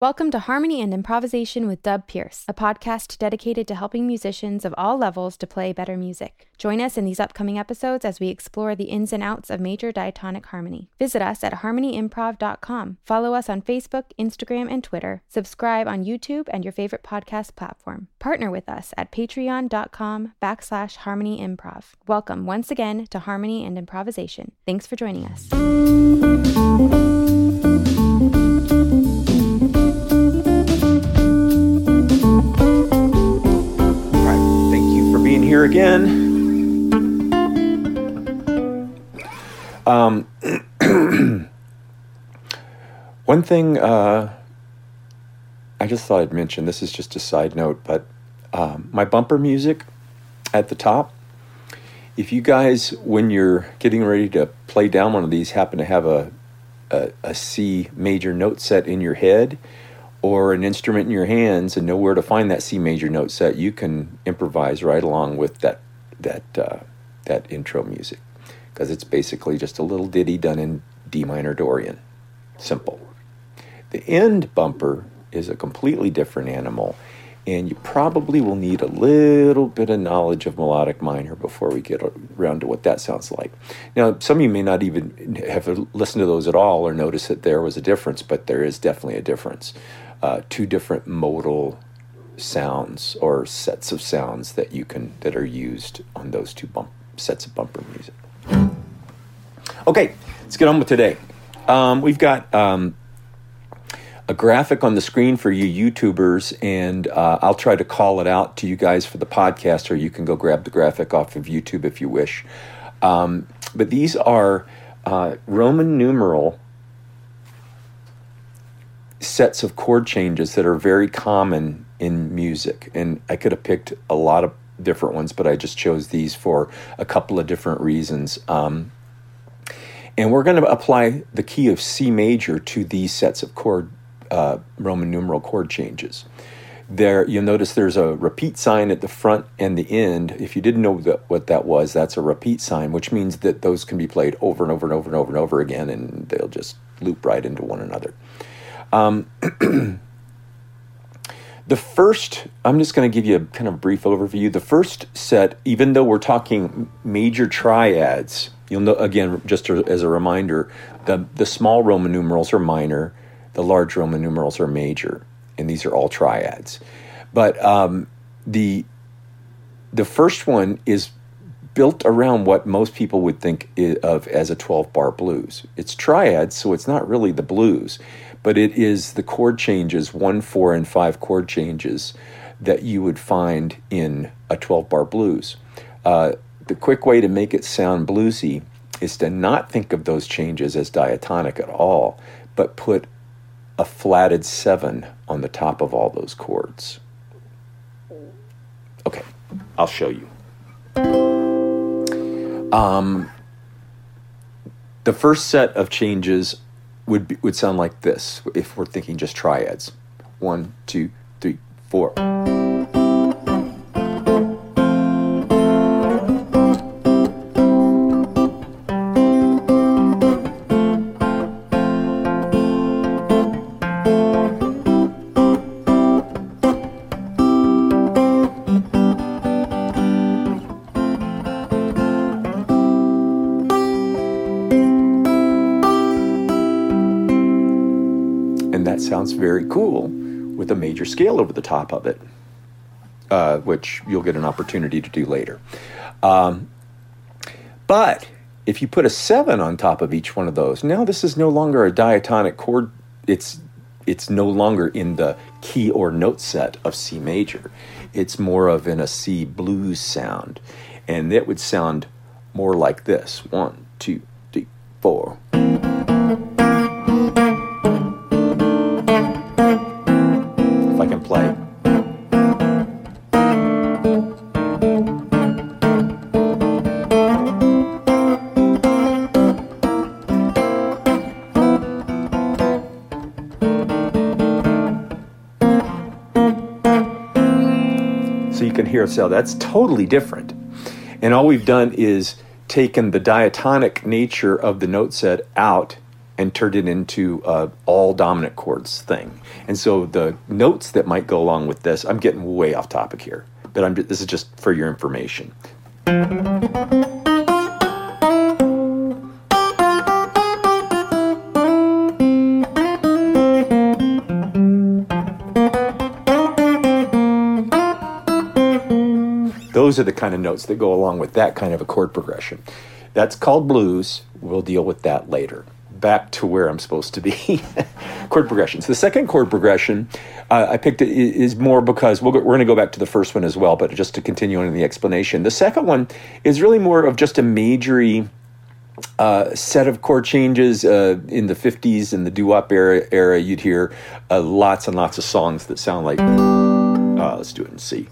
Welcome to Harmony and Improvisation with Dub Pierce, a podcast dedicated to helping musicians of all levels to play better music. Join us in these upcoming episodes as we explore the ins and outs of major diatonic harmony. Visit us at harmonyimprov.com. Follow us on Facebook, Instagram, and Twitter. Subscribe on YouTube and your favorite podcast platform. Partner with us at patreon.com backslash harmonyimprov. Welcome once again to Harmony and Improvisation. Thanks for joining us. Again. Um, one thing uh, I just thought I'd mention this is just a side note, but um, my bumper music at the top. If you guys, when you're getting ready to play down one of these, happen to have a, a, a C major note set in your head, or an instrument in your hands and know where to find that C major note set, you can improvise right along with that that uh, that intro music because it's basically just a little ditty done in D minor Dorian. Simple. The end bumper is a completely different animal, and you probably will need a little bit of knowledge of melodic minor before we get around to what that sounds like. Now, some of you may not even have listened to those at all or notice that there was a difference, but there is definitely a difference uh, two different modal sounds or sets of sounds that you can that are used on those two bump sets of bumper music. Okay, let's get on with today. Um, we've got um, a graphic on the screen for you YouTubers, and uh, I'll try to call it out to you guys for the podcast, or you can go grab the graphic off of YouTube if you wish. Um, but these are uh, Roman numeral sets of chord changes that are very common in music. And I could have picked a lot of different ones, but I just chose these for a couple of different reasons. Um, and we're going to apply the key of C major to these sets of chord uh, Roman numeral chord changes. There, you'll notice there's a repeat sign at the front and the end. If you didn't know that, what that was, that's a repeat sign, which means that those can be played over and over and over and over and over again, and they'll just loop right into one another. Um, the first, I'm just going to give you a kind of brief overview. The first set, even though we're talking major triads, you'll know again, just as a reminder, the, the small Roman numerals are minor, the large Roman numerals are major, and these are all triads. But um, the the first one is built around what most people would think of as a 12 bar blues. It's triads, so it's not really the blues but it is the chord changes, one, four, and five chord changes that you would find in a 12 bar blues. Uh, the quick way to make it sound bluesy is to not think of those changes as diatonic at all, but put a flatted seven on the top of all those chords. Okay, I'll show you. Um, the first set of changes would be, would sound like this if we're thinking just triads. One, two, three, four. Sounds very cool with a major scale over the top of it, uh, which you'll get an opportunity to do later. Um, but if you put a seven on top of each one of those, now this is no longer a diatonic chord. It's it's no longer in the key or note set of C major. It's more of in a C blues sound, and it would sound more like this: one, two, three, four. Here. So that's totally different. And all we've done is taken the diatonic nature of the note set out and turned it into a all dominant chords thing. And so the notes that might go along with this, I'm getting way off topic here, but I'm, this is just for your information. Those are the kind of notes that go along with that kind of a chord progression. That's called blues. We'll deal with that later. Back to where I'm supposed to be. chord progressions. The second chord progression uh, I picked is more because we we are going to go back to the first one as well, but just to continue on the explanation. The second one is really more of just a majory uh, set of chord changes uh, in the 50s and the doo-wop era, era you'd hear uh, lots and lots of songs that sound like uh, let's do it in C.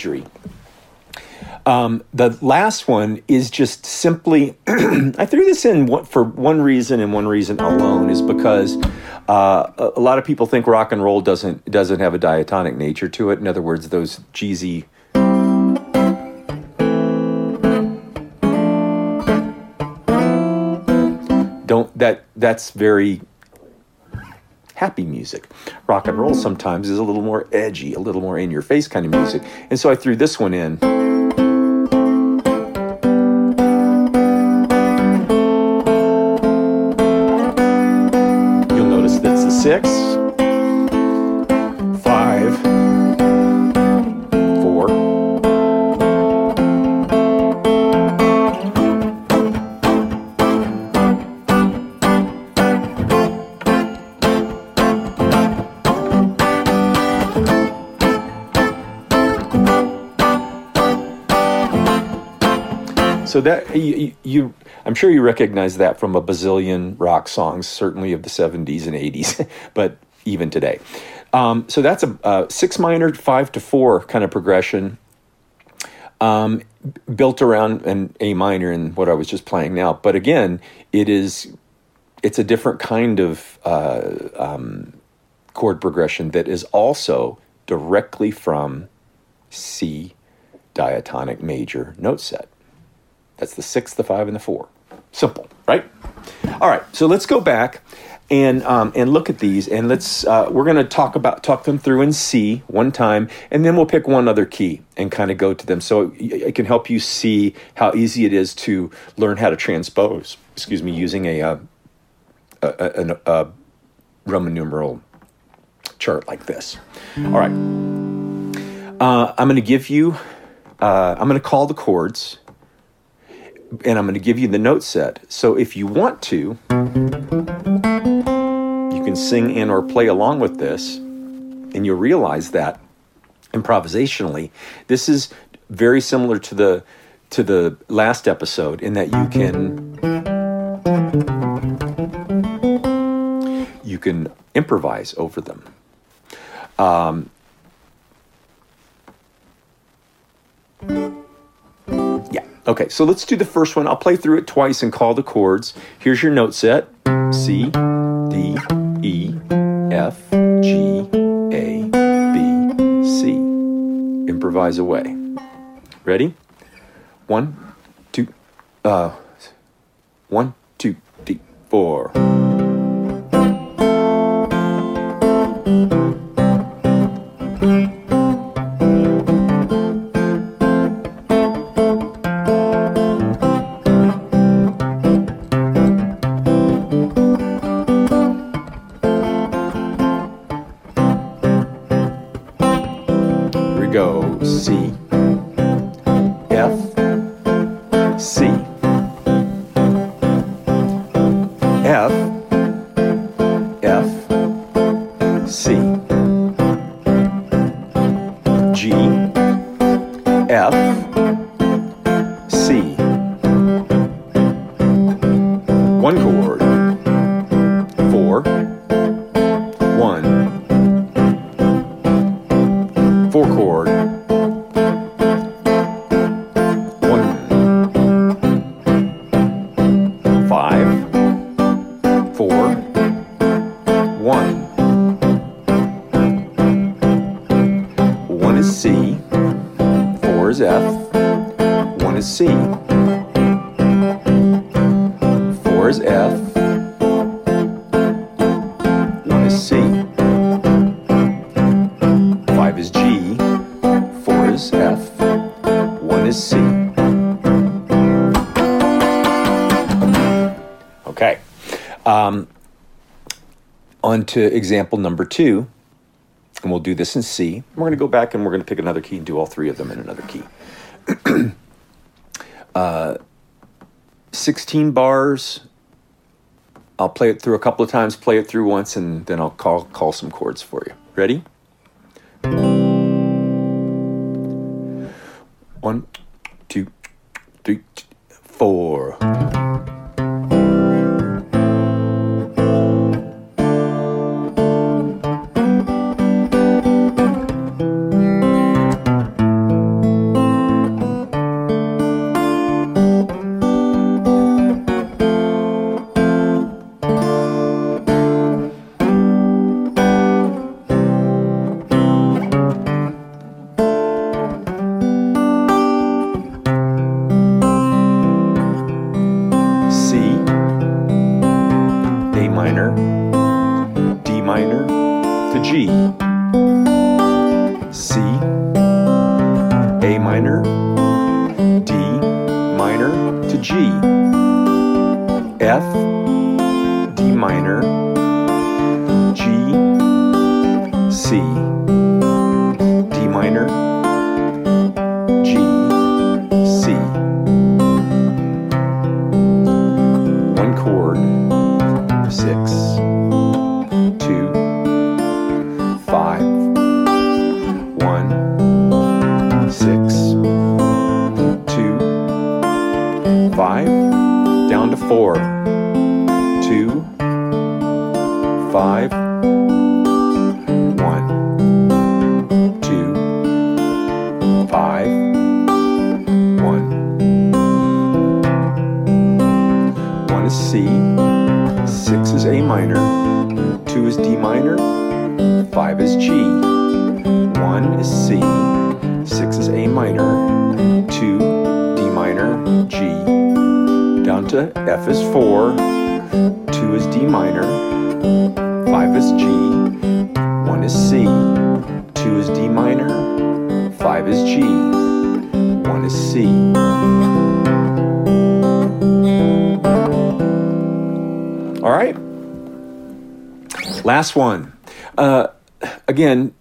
majory. Um, the last one is just simply, I threw this in for one reason and one reason alone is because uh, a lot of people think rock and roll doesn't doesn't have a diatonic nature to it. In other words, those cheesy. Don't that that's very happy music. Rock and roll mm-hmm. sometimes is a little more edgy, a little more in your face kind of music. And so I threw this one in. You'll notice that's the six. So that you, you, I'm sure you recognize that from a bazillion rock songs, certainly of the 70s and 80s, but even today. Um, so that's a, a, six minor, five to four kind of progression, um, built around an A minor and what I was just playing now. But again, it is it's a different kind of uh, um, chord progression that is also directly from C diatonic major note set. That's the six, the five, and the four. Simple, right? All right, so let's go back and um, and look at these, and let's uh, we're going to talk about talk them through and see one time, and then we'll pick one other key and kind of go to them, so it can help you see how easy it is to learn how to transpose. Excuse me, using a, uh, a, a, a Roman numeral chart like this. All right, uh, I'm going to give you. Uh, I'm going to call the chords and I'm going to give you the note set. So if you want to, you can sing in or play along with this, and you'll realize that improvisationally, this is very similar to the to the last episode in that you can you can improvise over them. Um, Okay, so let's do the first one. I'll play through it twice and call the chords. Here's your note set C, D, E, F, G, A, B, C. Improvise away. Ready? One, two, uh, one, two, three, four. One to example number two, and we'll do this in C. We're going to go back and we're going to pick another key and do all three of them in another key. uh, 16 bars. I'll play it through a couple of times, play it through once, and then I'll call, call some chords for you. Ready? One, two, three, four. Minor, D minor to G. F, five, down to four, two, five, one, two, five, one. One is C, six is A minor, two is D minor, five is G. One is C, six is A minor, two D minor, G. Down to F is four, two is D minor, five is G, one is C, two is D minor, five is G, one is C. All right. Last one. Uh, again,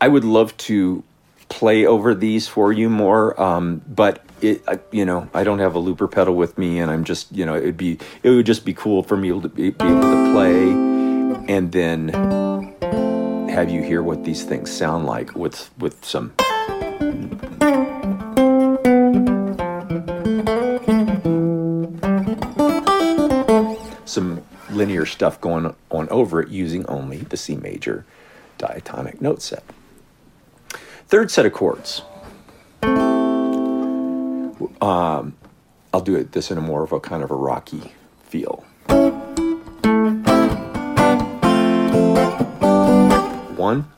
I would love to play over these for you more, um, but it, I, you know, I don't have a looper pedal with me, and I'm just, you know, it'd be, it would just be cool for me to be, be able to play, and then have you hear what these things sound like with with some. some linear stuff going on over it using only the C major diatonic note set. Third set of chords. Um, I'll do it this in a more of a kind of a rocky feel. One,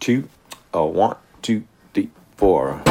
two, oh, one, two, three, four.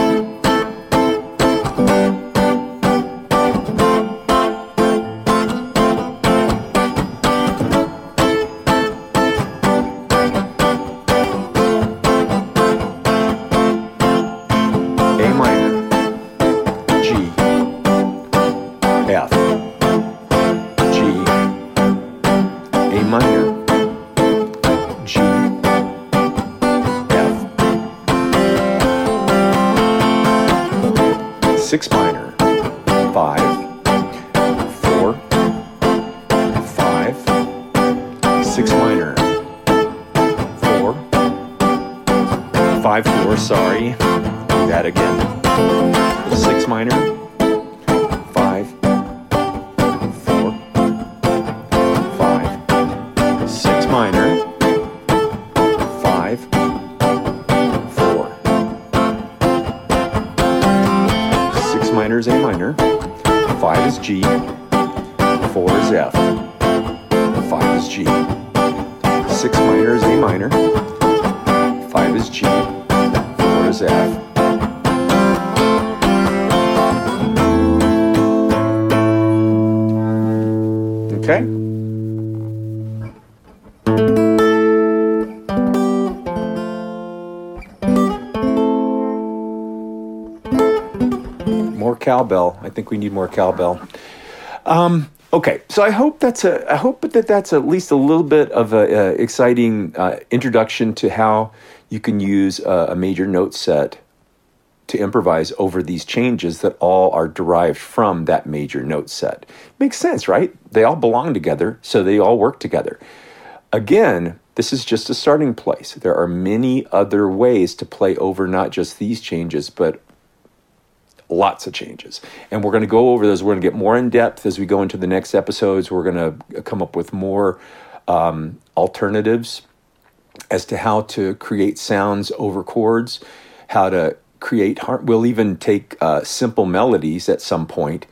sorry. Do that again. Six minor, Five. Four. Five. Six minor, five, four. Six minor is A minor, five is G, four is F, five is G. Six minor is A minor, five is G. Okay? More cowbell. I think we need more cowbell. Um, okay, so I hope that's a. I hope that that's at least a little bit of a, exciting uh, introduction to how you can use a, a major note set to improvise over these changes that all are derived from that major note set. Makes sense, right? They all belong together, so they all work together. Again, this is just a starting place. There are many other ways to play over not just these changes, but lots of changes. And we're going to go over those. We're going to get more in depth as we go into the next episodes. We're going to come up with more um, alternatives as to how to create sounds over chords, how to create, har- we'll even take uh, simple melodies at some point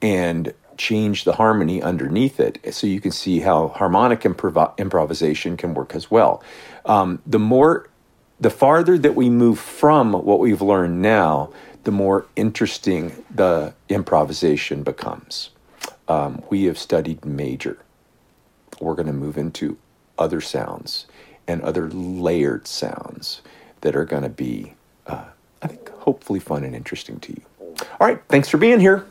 and change the harmony underneath it so you can see how harmonic improv- improvisation can work as well. Um, the more, the farther that we move from what we've learned now, the more interesting the improvisation becomes. Um, we have studied major. We're going to move into other sounds and other layered sounds that are going to be, uh, I think, hopefully fun and interesting to you. All right, thanks for being here.